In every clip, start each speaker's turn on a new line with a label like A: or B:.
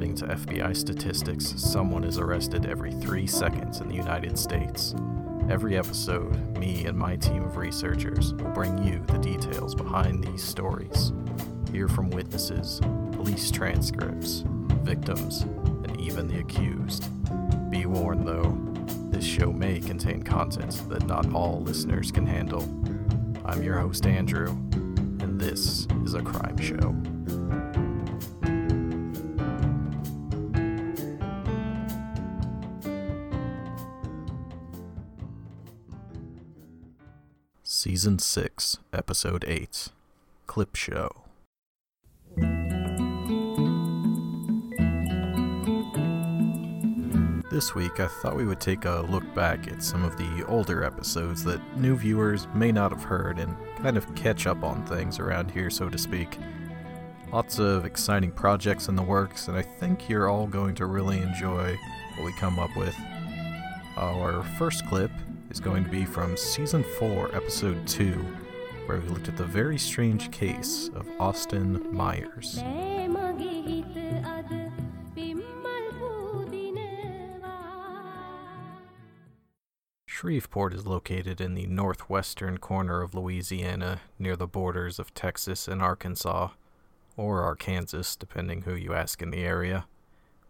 A: According to FBI statistics, someone is arrested every three seconds in the United States. Every episode, me and my team of researchers will bring you the details behind these stories. Hear from witnesses, police transcripts, victims, and even the accused. Be warned though, this show may contain content that not all listeners can handle. I'm your host, Andrew, and this is a crime show. Season 6, Episode 8 Clip Show. This week, I thought we would take a look back at some of the older episodes that new viewers may not have heard and kind of catch up on things around here, so to speak. Lots of exciting projects in the works, and I think you're all going to really enjoy what we come up with. Our first clip is going to be from Season 4, Episode 2, where we looked at the very strange case of Austin Myers. Shreveport is located in the northwestern corner of Louisiana, near the borders of Texas and Arkansas, or Arkansas, depending who you ask in the area.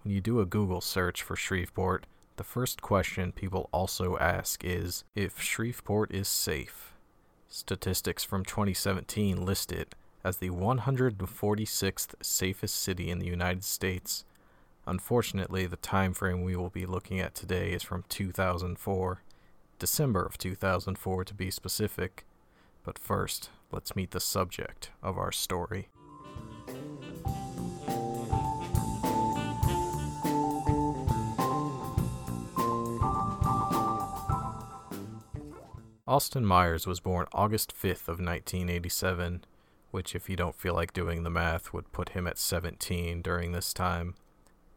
A: When you do a Google search for Shreveport, the first question people also ask is if Shreveport is safe. Statistics from 2017 list it as the 146th safest city in the United States. Unfortunately, the time frame we will be looking at today is from 2004. December of 2004 to be specific. But first, let's meet the subject of our story. Austin Myers was born August 5th of 1987, which if you don't feel like doing the math would put him at 17 during this time.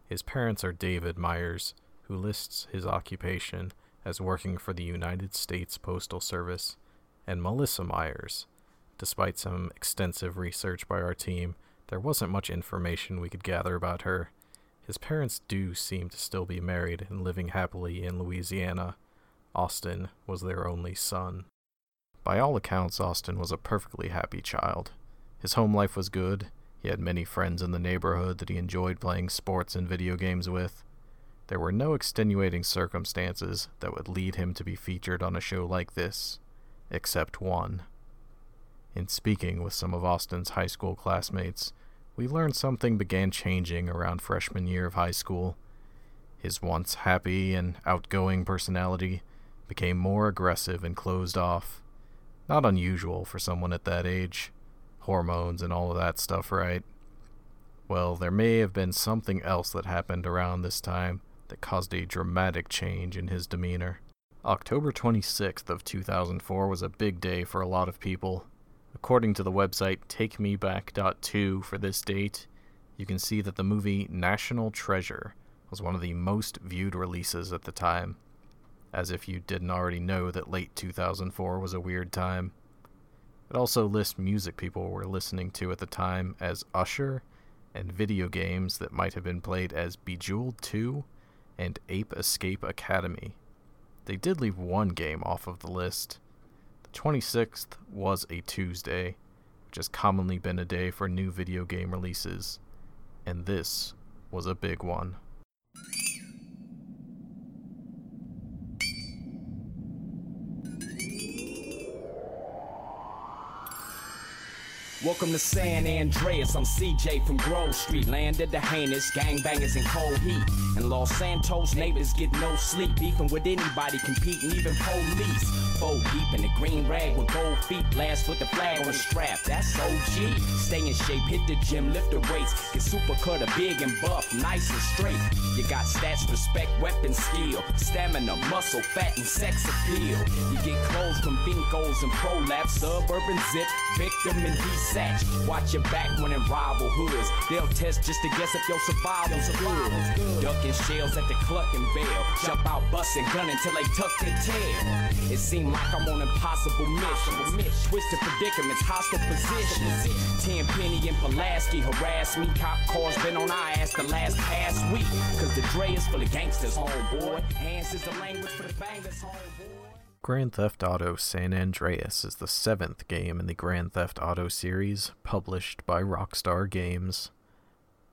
A: His parents are David Myers, who lists his occupation as working for the United States Postal Service, and Melissa Myers. Despite some extensive research by our team, there wasn't much information we could gather about her. His parents do seem to still be married and living happily in Louisiana. Austin was their only son. By all accounts, Austin was a perfectly happy child. His home life was good. He had many friends in the neighborhood that he enjoyed playing sports and video games with. There were no extenuating circumstances that would lead him to be featured on a show like this, except one. In speaking with some of Austin's high school classmates, we learned something began changing around freshman year of high school. His once happy and outgoing personality became more aggressive and closed off. Not unusual for someone at that age. Hormones and all of that stuff, right? Well, there may have been something else that happened around this time that caused a dramatic change in his demeanor. October 26th of 2004 was a big day for a lot of people. According to the website takemeback.to for this date, you can see that the movie National Treasure was one of the most viewed releases at the time. As if you didn't already know that late 2004 was a weird time. It also lists music people were listening to at the time as Usher and video games that might have been played as Bejeweled 2 and Ape Escape Academy. They did leave one game off of the list. The 26th was a Tuesday, which has commonly been a day for new video game releases, and this was a big one.
B: Welcome to San Andreas. I'm CJ from Grove Street. Landed the heinous gangbangers in cold heat. And Los Santos neighbors get no sleep. Beefing with anybody, competing, even police. Four deep in the green rag with gold feet. Blast with the flag on the strap. That's OG. Stay in shape, hit the gym, lift the weights. Get super cut, a big and buff, nice and straight. You got stats, respect, weapon skill. Stamina, muscle, fat, and sex appeal. You get clothes from Binco's and ProLaps. Suburban zip, victim and decent satch. Watch your back when in rival hoods. They'll test just to guess if your survival's good. Ducking shells at the Cluckin' Bell. Jump out busting gun until they tuck their tail. It seemed like I'm on impossible missions. Twisted predicaments, hostile positions. Tenpenny and Pulaski harass me. Cop cars been on our ass the last past week. Cause the Dre is full of gangsters, homeboy. Hands is the language for the bangers, homeboy.
A: Grand Theft Auto San Andreas is the seventh game in the Grand Theft Auto series, published by Rockstar Games.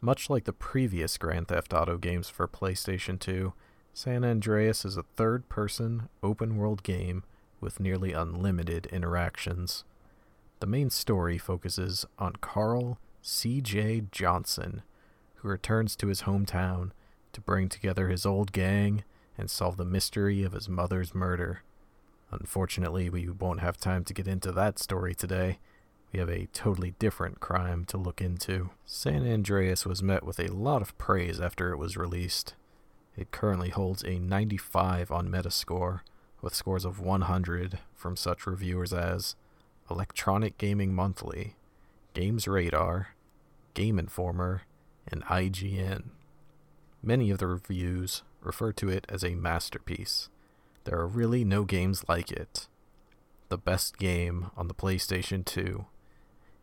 A: Much like the previous Grand Theft Auto games for PlayStation 2, San Andreas is a third person, open world game with nearly unlimited interactions. The main story focuses on Carl C.J. Johnson, who returns to his hometown to bring together his old gang and solve the mystery of his mother's murder. Unfortunately, we won't have time to get into that story today. We have a totally different crime to look into. San Andreas was met with a lot of praise after it was released. It currently holds a 95 on Metascore, with scores of 100 from such reviewers as Electronic Gaming Monthly, Games Radar, Game Informer, and IGN. Many of the reviews refer to it as a masterpiece. There are really no games like it. The best game on the PlayStation 2,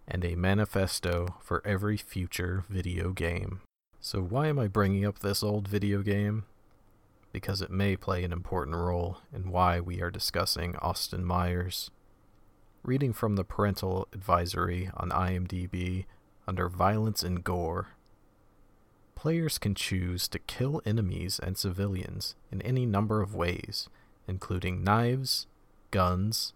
A: and a manifesto for every future video game. So, why am I bringing up this old video game? Because it may play an important role in why we are discussing Austin Myers. Reading from the parental advisory on IMDb under Violence and Gore. Players can choose to kill enemies and civilians in any number of ways, including knives, guns,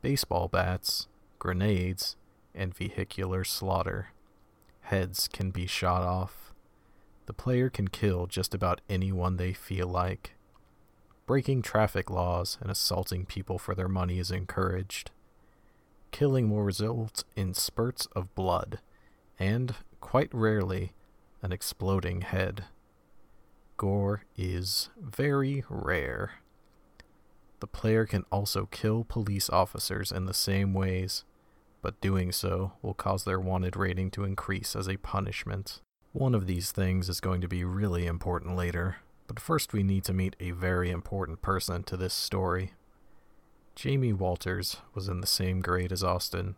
A: baseball bats, grenades, and vehicular slaughter. Heads can be shot off. The player can kill just about anyone they feel like. Breaking traffic laws and assaulting people for their money is encouraged. Killing will result in spurts of blood, and, quite rarely, an exploding head. Gore is very rare. The player can also kill police officers in the same ways, but doing so will cause their wanted rating to increase as a punishment. One of these things is going to be really important later, but first we need to meet a very important person to this story. Jamie Walters was in the same grade as Austin.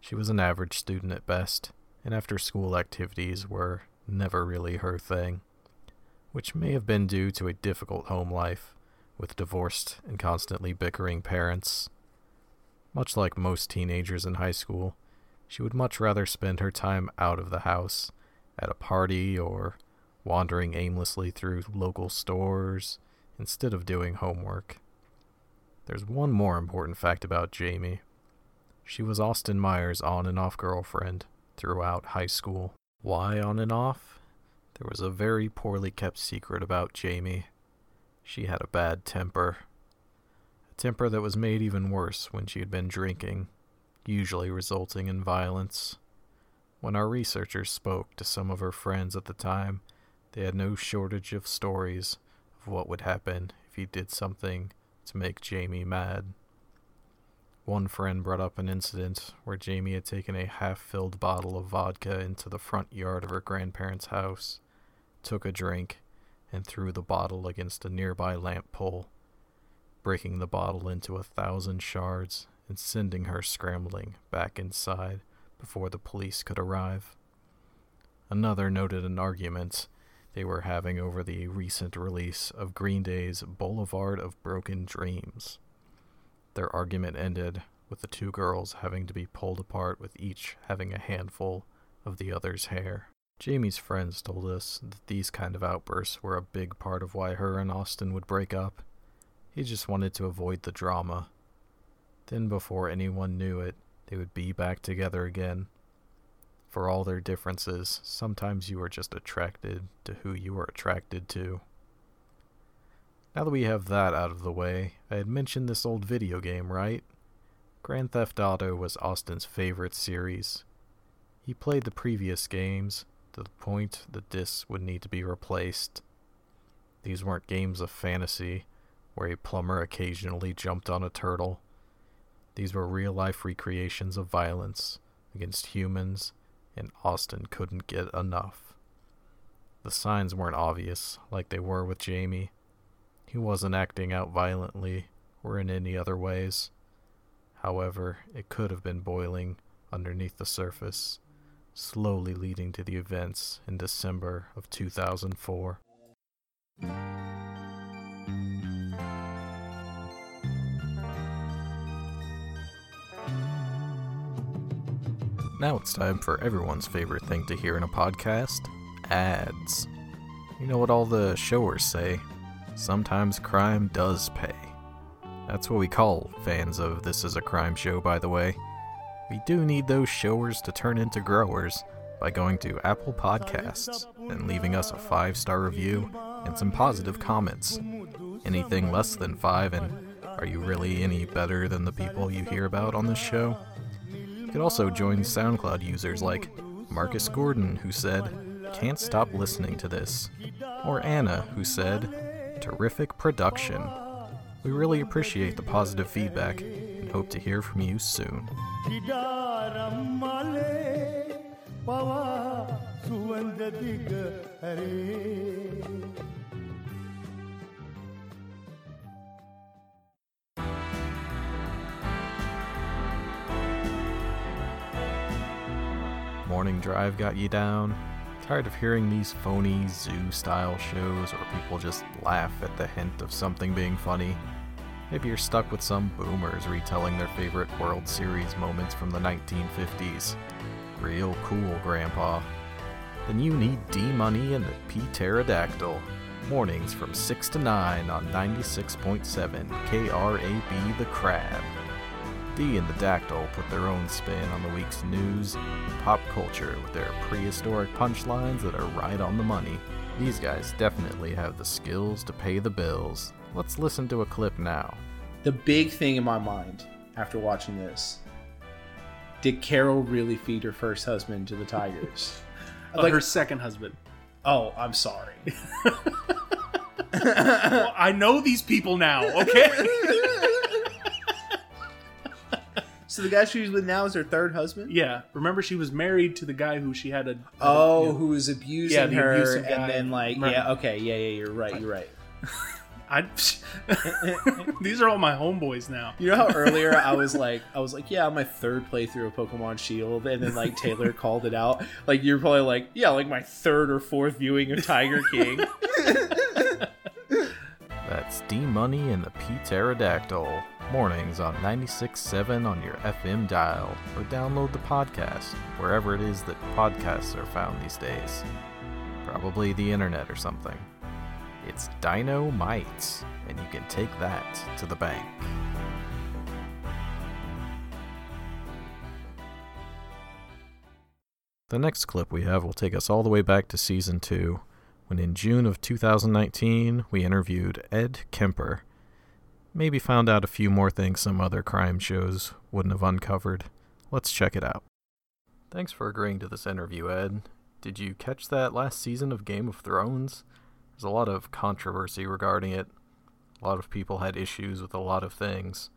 A: She was an average student at best, and after school activities were never really her thing, which may have been due to a difficult home life with divorced and constantly bickering parents. Much like most teenagers in high school, she would much rather spend her time out of the house, at a party, or wandering aimlessly through local stores instead of doing homework. There's one more important fact about Jamie. She was Austin Myers' on and off girlfriend throughout high school. Why on and off? There was a very poorly kept secret about Jamie. She had a bad temper. A temper that was made even worse when she had been drinking, usually resulting in violence. When our researchers spoke to some of her friends at the time, they had no shortage of stories of what would happen if he did something to make Jamie mad. One friend brought up an incident where Jamie had taken a half filled bottle of vodka into the front yard of her grandparents' house, took a drink, and threw the bottle against a nearby lamp pole, breaking the bottle into a thousand shards and sending her scrambling back inside before the police could arrive. Another noted an argument they were having over the recent release of Green Day's Boulevard of Broken Dreams. Their argument ended with the two girls having to be pulled apart with each having a handful of the other's hair. Jamie's friends told us that these kind of outbursts were a big part of why her and Austin would break up. He just wanted to avoid the drama. Then, before anyone knew it, they would be back together again. For all their differences, sometimes you are just attracted to who you are attracted to. Now that we have that out of the way, I had mentioned this old video game, right? Grand Theft Auto was Austin's favorite series. He played the previous games, to the point that discs would need to be replaced. These weren't games of fantasy, where a plumber occasionally jumped on a turtle. These were real life recreations of violence against humans, and Austin couldn't get enough. The signs weren't obvious, like they were with Jamie. He wasn't acting out violently or in any other ways. However, it could have been boiling underneath the surface, slowly leading to the events in December of 2004. Now it's time for everyone's favorite thing to hear in a podcast ads. You know what all the showers say? Sometimes crime does pay. That's what we call fans of This Is a Crime Show, by the way. We do need those showers to turn into growers by going to Apple Podcasts and leaving us a five star review and some positive comments. Anything less than five, and are you really any better than the people you hear about on this show? Could also joins SoundCloud users like Marcus Gordon, who said, Can't stop listening to this, or Anna, who said, Terrific production. We really appreciate the positive feedback and hope to hear from you soon. Morning Drive got you down? Tired of hearing these phony zoo style shows where people just laugh at the hint of something being funny? Maybe you're stuck with some boomers retelling their favorite World Series moments from the 1950s. Real cool, Grandpa. Then you need D Money and the P Pterodactyl. Mornings from 6 to 9 on 96.7 KRAB The Crab. D and the Dactyl put their own spin on the week's news and pop culture with their prehistoric punchlines that are right on the money. These guys definitely have the skills to pay the bills. Let's listen to a clip now.
C: The big thing in my mind after watching this did Carol really feed her first husband to the tigers?
D: Uh,
C: like,
D: her second husband.
C: oh, I'm sorry.
D: Well, I know these people now, okay?
C: So the guy she's with now is her third husband?
D: yeah. Remember, she was married to the guy who she had a.
C: Oh,
D: yeah.
C: who was abusing
D: Yeah, the
C: her,
D: abusive guy.
C: and then like,
D: Right.
C: yeah, okay, yeah, yeah, you're right, you're right.
D: I, these are all my homeboys now.
C: You know how earlier I was like, I was like, yeah, my third playthrough of Pokemon Shield, and then like Taylor called it out. Like you're probably like, yeah, like my third or fourth viewing of Tiger King.
A: That's D Money and the P Pterodactyl. Mornings on 96.7 on your FM dial, or download the podcast wherever it is that podcasts are found these days. Probably the internet or something. It's Dino Mites, and you can take that to the bank. The next clip we have will take us all the way back to season 2, when in June of 2019 we interviewed Ed Kemper. Maybe found out a few more things some other crime shows wouldn't have uncovered. Let's check it out. Thanks for agreeing to this interview, Ed. Did you catch that last season of Game of Thrones? There's a lot of controversy regarding it. A lot of people had issues with a lot of things.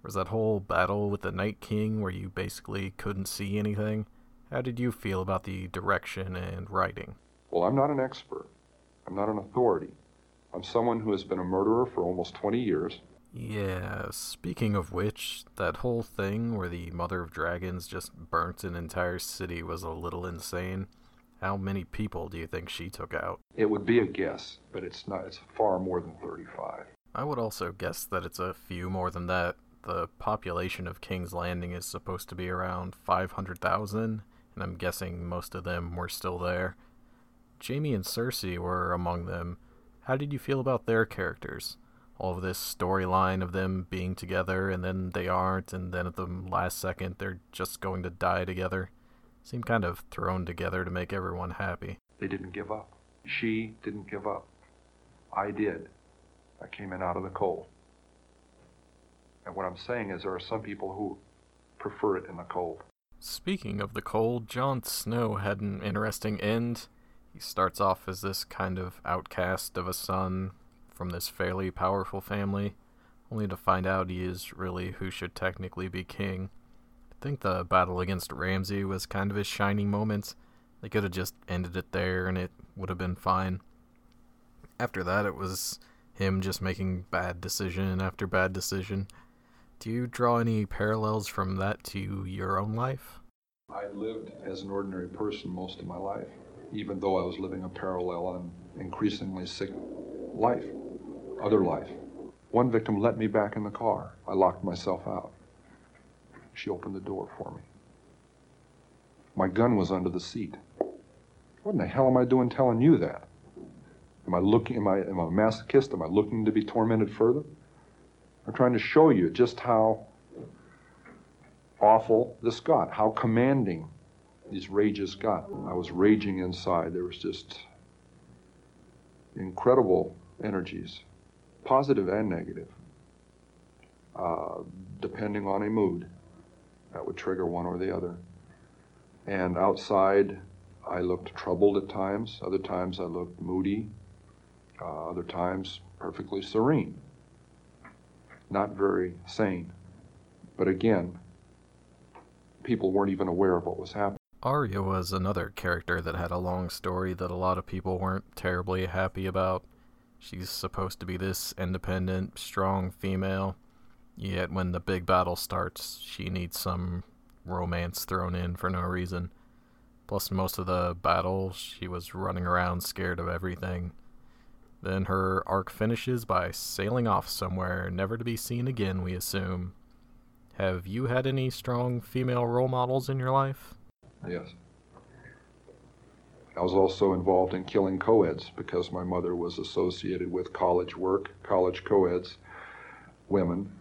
A: There was that whole battle with the Night King where you basically couldn't see anything. How did you feel about the direction and writing?
E: Well, I'm not an expert. I'm not an authority. I'm someone who has been a murderer for almost 20 years.
A: Yeah, speaking of which, that whole thing where the Mother of Dragons just burnt an entire city was a little insane. How many people do you think she took out?
E: It would be a guess, but it's not. It's far more than 35.
A: I would also guess that it's a few more than that. The population of King's Landing is supposed to be around 500,000, and I'm guessing most of them were still there. Jaime and Cersei were among them. How did you feel about their characters? All of this storyline of them being together and then they aren't, and then at the last second they're just going to die together. Seemed kind of thrown together to make everyone happy.
E: They didn't give up. She didn't give up. I did. I came in out of the cold. And what I'm saying is there are some people who prefer it in the cold.
A: Speaking of the cold, Jon Snow had an interesting end. He starts off as this kind of outcast of a son from this fairly powerful family, only to find out he is really who should technically be king. I think the battle against Ramsay was kind of his shining moment. They could have just ended it there and it would have been fine. After that, it was him just making bad decision after bad decision. Do you draw any parallels from that to your own life?
E: I lived as an ordinary person most of my life, even though I was living a parallel and increasingly sick life, other life. One victim let me back in the car. I locked myself out. She opened the door for me. My gun was under the seat. What in the hell am I doing telling you that? Am I looking, am I, am I a masochist? Am I looking to be tormented further? I'm trying to show you just how awful this got, how commanding these rages got. I was raging inside. There was just incredible energies, positive and negative, uh, depending on a mood. That would trigger one or the other. And outside, I looked troubled at times. Other times, I looked moody. Uh, other times, perfectly serene. Not very sane. But again, people weren't even aware of what was happening.
A: Arya was another character that had a long story that a lot of people weren't terribly happy about. She's supposed to be this independent, strong female, yet when the big battle starts, she needs some romance thrown in for no reason. Plus, most of the battle, she was running around scared of everything. Then her arc finishes by sailing off somewhere, never to be seen again, we assume. Have you had any strong female role models in your life?
E: Yes. I was also involved in killing co-eds because my mother was associated with college work, college co-eds, women,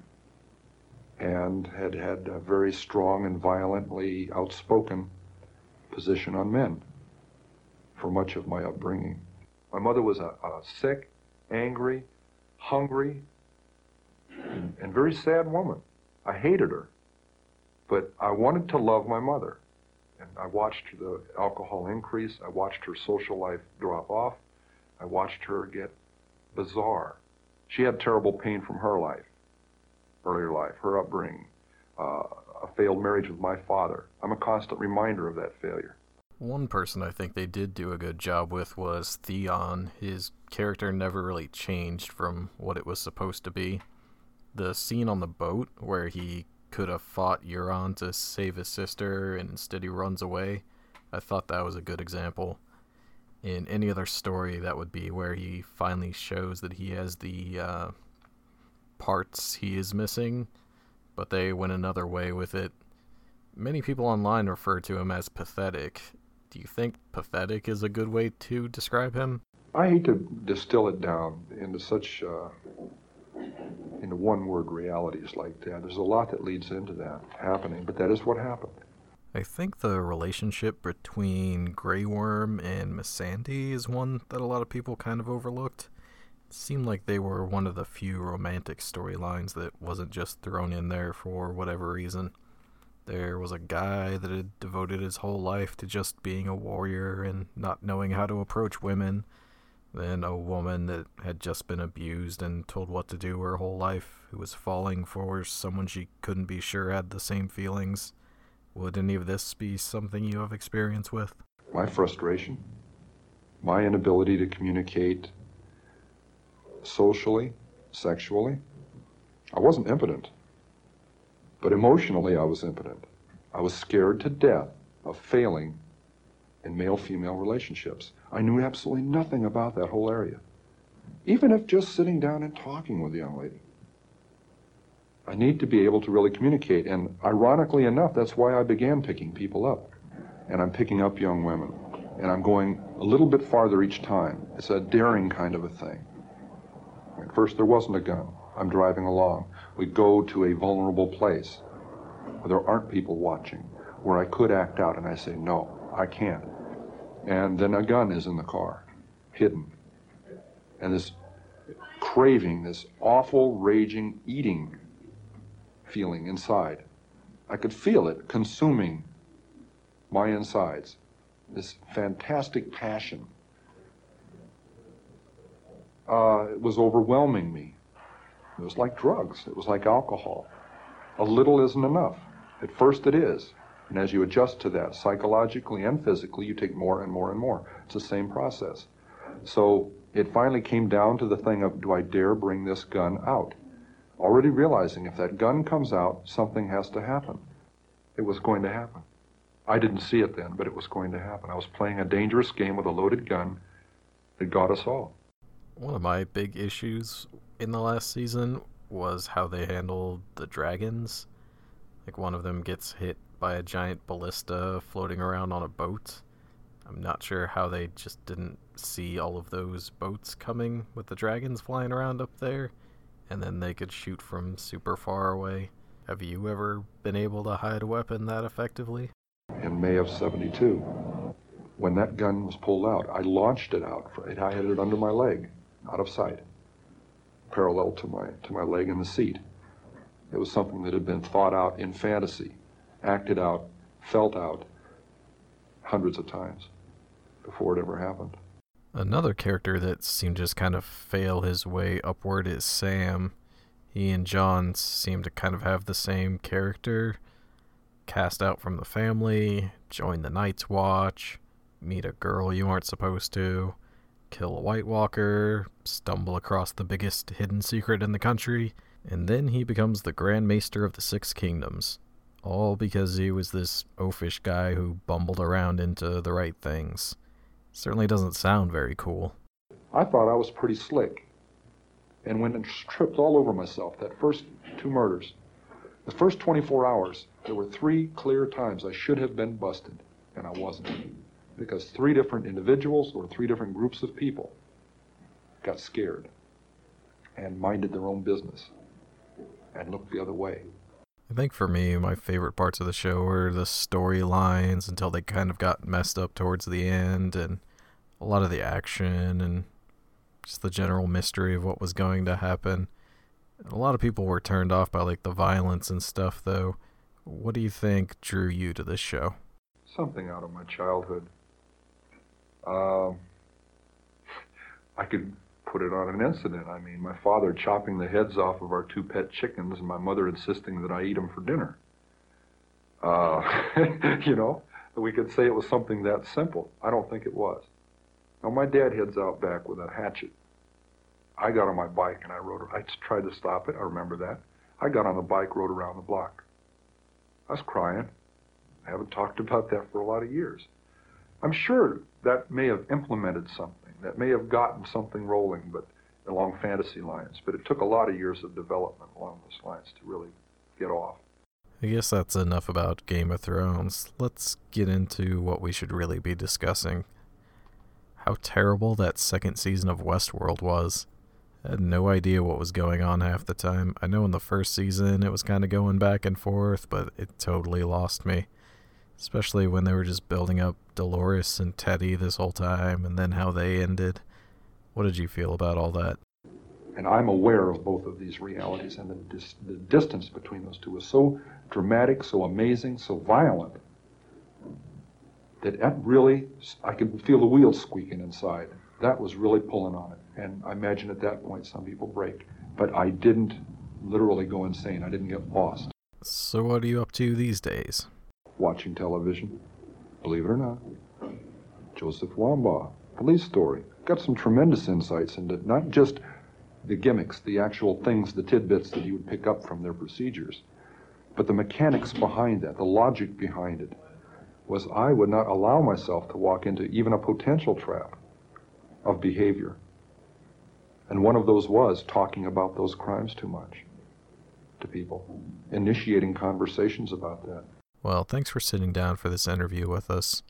E: and had had a very strong and violently outspoken position on men for much of my upbringing. My mother was a, a sick, angry, hungry, and, and very sad woman. I hated her, but I wanted to love my mother. And I watched the alcohol increase. I watched her social life drop off. I watched her get bizarre. She had terrible pain from her life, earlier life, her upbringing, uh, a failed marriage with my father. I'm a constant reminder of that failure.
A: One person I think they did do a good job with was Theon. His character never really changed from what it was supposed to be. The scene on the boat where he could have fought Euron to save his sister and instead he runs away, I thought that was a good example. In any other story, that would be where he finally shows that he has the uh, parts he is missing, but they went another way with it. Many people online refer to him as pathetic. Do you think pathetic is a good way to describe him?
E: I hate to distill it down into such uh, into one word realities like that. There's a lot that leads into that happening, but that is what happened.
A: I think the relationship between Grey Worm and Missandei is one that a lot of people kind of overlooked. It seemed like they were one of the few romantic storylines that wasn't just thrown in there for whatever reason. There was a guy that had devoted his whole life to just being a warrior and not knowing how to approach women then a woman that had just been abused and told what to do her whole life, who was falling for someone she couldn't be sure had the same feelings. Would any of this be something you have experience with?
E: My frustration, my inability to communicate socially, sexually. I wasn't impotent, but emotionally I was impotent. I was scared to death of failing in male female relationships. I knew absolutely nothing about that whole area, even if just sitting down and talking with the young lady. I need to be able to really communicate, and ironically enough, that's why I began picking people up. And I'm picking up young women, and I'm going a little bit farther each time. It's a daring kind of a thing. At first, there wasn't a gun. I'm driving along. We go to a vulnerable place where there aren't people watching, where I could act out, and I say, no, I can't. And then a gun is in the car, hidden. And this craving, this awful, raging, eating feeling inside. I could feel it consuming my insides. This fantastic passion. Uh, it was overwhelming me. It was like drugs. It was like alcohol. A little isn't enough. At first it is. And as you adjust to that psychologically and physically, you take more and more and more. It's the same process. So It finally came down to the thing of do I dare bring this gun out? Already realizing if that gun comes out, something has to happen. It was going to happen. I didn't see it then, but it was going to happen. I was playing a dangerous game with a loaded gun that got us all.
A: One of my big issues in the last season was how they handled the dragons. Like one of them gets hit by a giant ballista floating around on a boat. I'm not sure how they just didn't see all of those boats coming with the dragons flying around up there, and then they could shoot from super far away. Have you ever been able to hide a weapon that effectively?
E: In May of 72, when that gun was pulled out, I launched it out. I had it under my leg, out of sight, parallel to my, to my leg in the seat. It was something that had been thought out in fantasy, acted out, felt out hundreds of times before it ever happened.
A: Another character that seemed to just kind of fail his way upward is Sam. He and Jon seem to kind of have the same character. Cast out from the family, join the Night's Watch, meet a girl you aren't supposed to, kill a White Walker, stumble across the biggest hidden secret in the country, and then he becomes the Grand Maester of the Six Kingdoms. All because he was this oafish guy who bumbled around into the right things. Certainly doesn't sound very cool.
E: I thought I was pretty slick and went and tripped all over myself that first two murders. The first 24 hours, there were three clear times I should have been busted, and I wasn't. Because three different individuals or three different groups of people got scared and minded their own business and looked the other way.
A: I think for me, my favorite parts of the show were the storylines until they kind of got messed up towards the end, and a lot of the action and just the general mystery of what was going to happen. A lot of people were turned off by like the violence and stuff, though. What do you think drew you to this show?
E: Something out of my childhood. Um, I could put it on an incident. I mean, my father chopping the heads off of our two pet chickens and my mother insisting that I eat them for dinner. Uh, you know, we could say it was something that simple. I don't think it was. Now, my dad heads out back with a hatchet. I got on my bike and I rode. I tried to stop it. I remember that. I got on the bike, rode around the block. I was crying. I haven't talked about that for a lot of years. I'm sure that may have implemented something that may have gotten something rolling, but along fantasy lines. But it took a lot of years of development along those lines to really get off.
A: I guess that's enough about Game of Thrones. Let's get into what we should really be discussing. How terrible that second season of Westworld was. I had no idea what was going on half the time. I know in the first season it was kind of going back and forth, but it totally lost me especially when they were just building up Dolores and Teddy this whole time, and then how they ended. What did you feel about all that?
E: And I'm aware of both of these realities, and the, dis- the distance between those two is so dramatic, so amazing, so violent that that really, I could feel the wheels squeaking inside. That was really pulling on it. And I imagine at that point some people break. But I didn't literally go insane. I didn't get lost.
A: So, what are you up to these days?
E: Watching television. Believe it or not. Joseph Wambaugh, police story. Got some tremendous insights into not just the gimmicks, the actual things, the tidbits that you would pick up from their procedures, but the mechanics behind that, the logic behind it, was I would not allow myself to walk into even a potential trap of behavior. And one of those was talking about those crimes too much to people, initiating conversations about that.
A: Well, thanks for sitting down for this interview with us.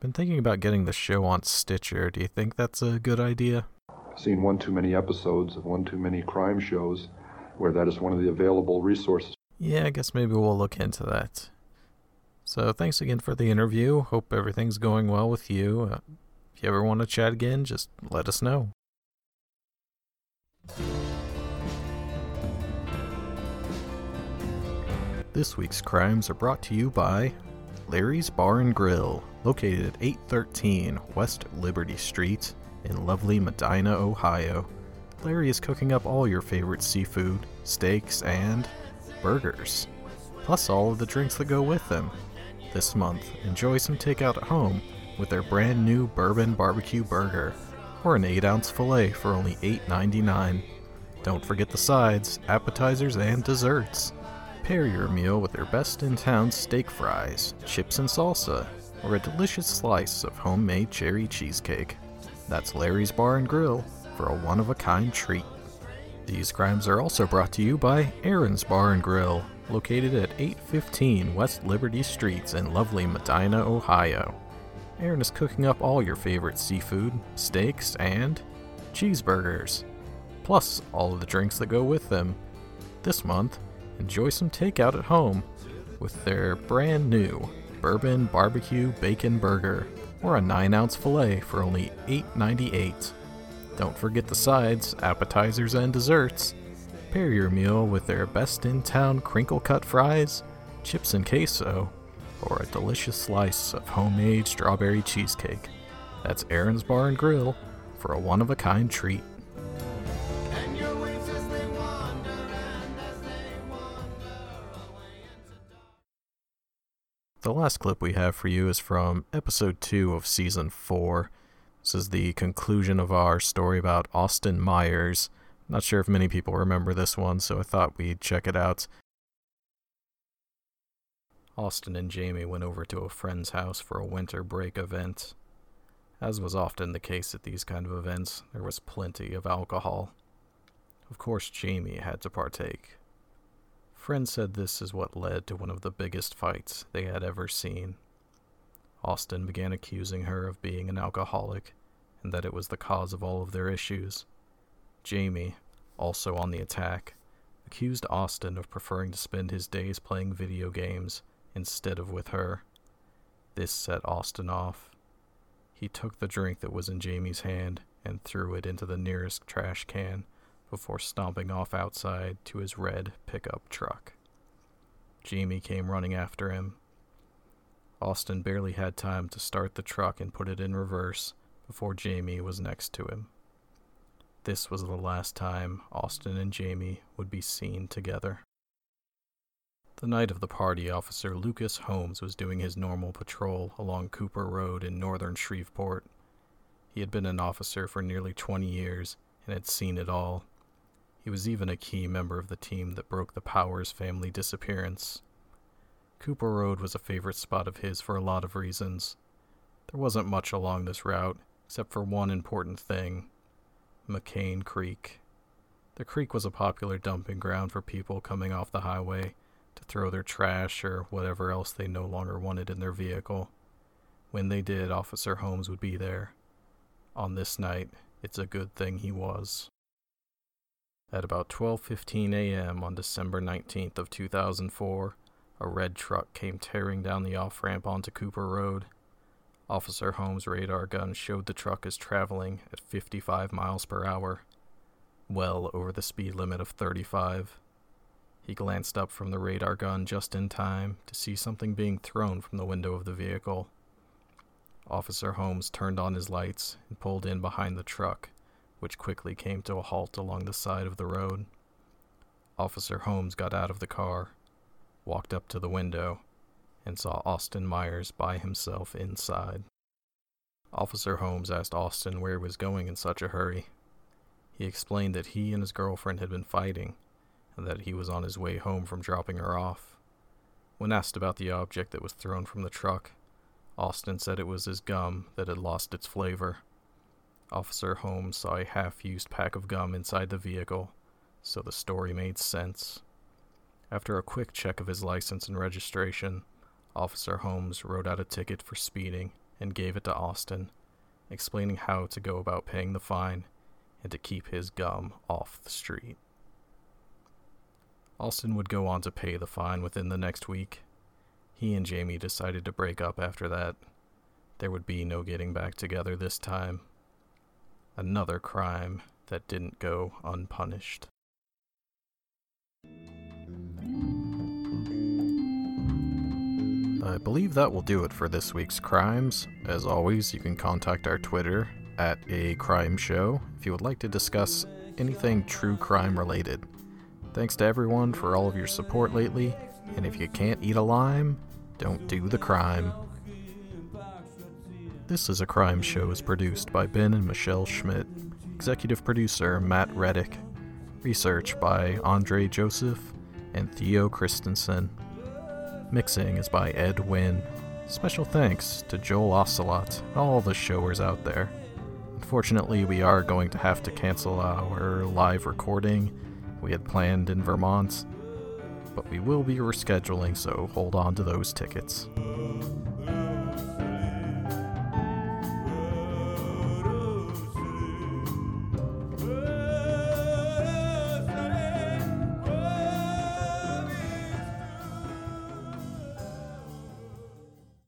A: Been thinking about getting the show on Stitcher. Do you think that's a good idea?
E: I've seen one too many episodes of one too many crime shows where that is one of the available resources.
A: Yeah, I guess maybe we'll look into that. So, thanks again for the interview. Hope everything's going well with you. Uh, if you ever want to chat again, just let us know. This week's crimes are brought to you by Larry's Bar and Grill, located at 813 West Liberty Street in lovely Medina, Ohio. Larry is cooking up all your favorite seafood, steaks, and burgers, plus all of the drinks that go with them. This month, enjoy some takeout at home with their brand new bourbon barbecue burger, or an 8 ounce filet for only $8.99. Don't forget the sides, appetizers, and desserts. Pair your meal with their best in town steak fries, chips and salsa, or a delicious slice of homemade cherry cheesecake. That's Larry's Bar and Grill for a one of a kind treat. These crimes are also brought to you by Aaron's Bar and Grill, located at 815 West Liberty Streets in lovely Medina, Ohio. Aaron is cooking up all your favorite seafood, steaks, and cheeseburgers, plus all of the drinks that go with them. This month, enjoy some takeout at home with their brand new bourbon barbecue bacon burger or a 9 ounce filet for only $8.98. Don't forget the sides, appetizers, and desserts. Pair your meal with their best in town crinkle cut fries, chips and queso, or a delicious slice of homemade strawberry cheesecake. That's Aaron's Bar and Grill for a one of a kind treat. Last clip we have for you is from episode 2 of season 4. This is the conclusion of our story about Austin Myers. Not sure if many people remember this one, so I thought we'd check it out. Austin and Jamie went over to a friend's house for a winter break event. As was often the case at these kind of events, there was plenty of alcohol. Of course, Jamie had to partake. Friend said this is what led to one of the biggest fights they had ever seen. Austin began accusing her of being an alcoholic and that it was the cause of all of their issues. Jamie, also on the attack, accused Austin of preferring to spend his days playing video games instead of with her. This set Austin off. He took the drink that was in Jamie's hand and threw it into the nearest trash can before stomping off outside to his red pickup truck. Jamie came running after him. Austin barely had time to start the truck and put it in reverse before Jamie was next to him. This was the last time Austin and Jamie would be seen together. The night of the party, Officer Lucas Holmes was doing his normal patrol along Cooper Road in northern Shreveport. He had been an officer for nearly 20 years and had seen it all. He was even a key member of the team that broke the Powers family disappearance. Cooper Road was a favorite spot of his for a lot of reasons. There wasn't much along this route, except for one important thing McCain Creek. The creek was a popular dumping ground for people coming off the highway to throw their trash or whatever else they no longer wanted in their vehicle. When they did, Officer Holmes would be there. On this night, it's a good thing he was. At about 12:15 a.m. on December 19th of 2004, a red truck came tearing down the off-ramp onto Cooper Road. Officer Holmes' radar gun showed the truck as traveling at 55 miles per hour, well over the speed limit of 35. He glanced up from the radar gun just in time to see something being thrown from the window of the vehicle. Officer Holmes turned on his lights and pulled in behind the truck which quickly came to a halt along the side of the road. Officer Holmes got out of the car, walked up to the window, and saw Austin Myers by himself inside. Officer Holmes asked Austin where he was going in such a hurry. He explained that he and his girlfriend had been fighting, and that he was on his way home from dropping her off. When asked about the object that was thrown from the truck, Austin said it was his gum that had lost its flavor. Officer Holmes saw a half used pack of gum inside the vehicle, so the story made sense. After a quick check of his license and registration, Officer Holmes wrote out a ticket for speeding and gave it to Austin, explaining how to go about paying the fine and to keep his gum off the street. Austin would go on to pay the fine within the next week. He and Jamie decided to break up after that. There would be no getting back together this time. Another crime that didn't go unpunished. I believe that will do it for this week's crimes. As always, you can contact our Twitter at a crime show if you would like to discuss anything true crime related. Thanks to everyone for all of your support lately, and if you can't eat a lime, don't do the crime. This is a Crime Show is produced by Ben and Michelle Schmidt. Executive producer Matt Reddick. Research by Andre Joseph and Theo Christensen. Mixing is by Ed Wynn. Special thanks to Joel Ocelot and all the showers out there. Unfortunately, we are going to have to cancel our live recording we had planned in Vermont, but we will be rescheduling, so hold on to those tickets.